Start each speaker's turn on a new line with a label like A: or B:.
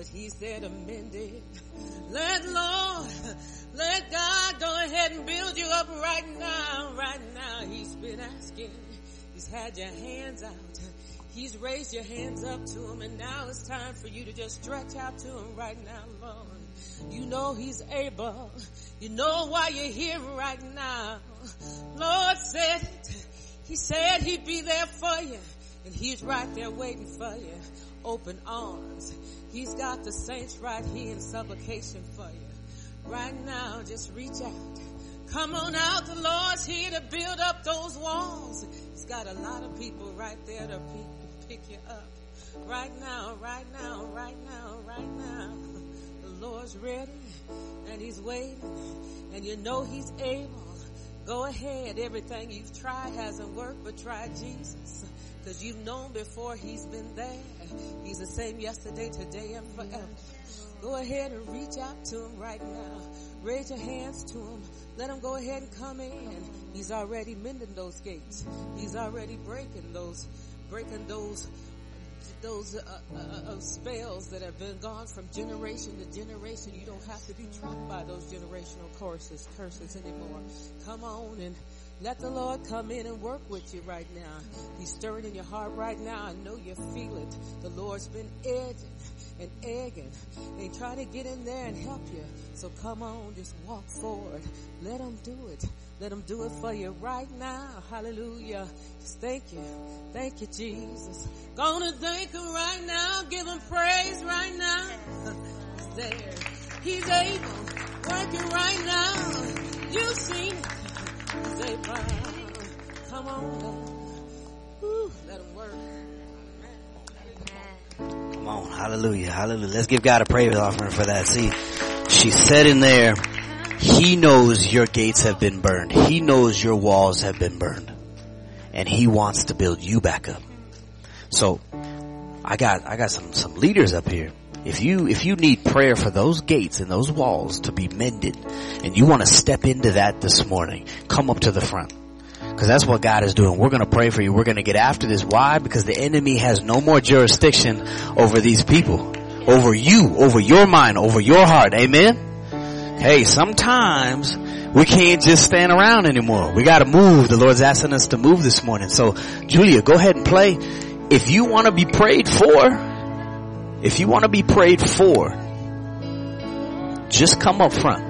A: but he said to mend it. Let Lord, let God go ahead and build you up right now, right now. He's been asking. He's had your hands out. He's raised your hands up to him and now it's time for you to just stretch out to him right now, Lord. You know he's able. You know why you're here right now. Lord said it. He said he'd be there for you and he's right there waiting for you. Open arms. He's got the saints right here in supplication for you. Right now, just reach out. Come on out. The Lord's here to build up those walls. He's got a lot of people right there to pick you up. Right now, right now, right now, right now. The Lord's ready and He's waiting and you know He's able. Go ahead. Everything you've tried hasn't worked, but try Jesus. Cause you've known before He's been there. He's the same yesterday, today, and forever. Go ahead and reach out to Him right now. Raise your hands to Him. Let Him go ahead and come in. He's already mending those gates. He's already breaking those breaking those those uh, uh, uh, spells that have been gone from generation to generation. You don't have to be trapped by those generational curses, curses anymore. Come on and let the Lord come in and work with you right now. He's stirring in your heart right now. I know you feel it. The Lord's been edging and egging and trying to get in there and help you. So come on, just walk forward. Let him do it. Let him do it for you right now. Hallelujah. Just thank you. Thank you, Jesus. Gonna thank him right now. Give him praise right now. He's there. He's able. Working right now. You've seen it. Come on. Let him work.
B: Come on. Hallelujah. Hallelujah. Let's give God a praise offering for that. See, she said in there, he knows your gates have been burned. He knows your walls have been burned. And He wants to build you back up. So, I got, I got some, some leaders up here. If you, if you need prayer for those gates and those walls to be mended and you want to step into that this morning, come up to the front. Cause that's what God is doing. We're gonna pray for you. We're gonna get after this. Why? Because the enemy has no more jurisdiction over these people. Over you, over your mind, over your heart. Amen? Hey, sometimes we can't just stand around anymore. We gotta move. The Lord's asking us to move this morning. So, Julia, go ahead and play. If you want to be prayed for, if you want to be prayed for, just come up front.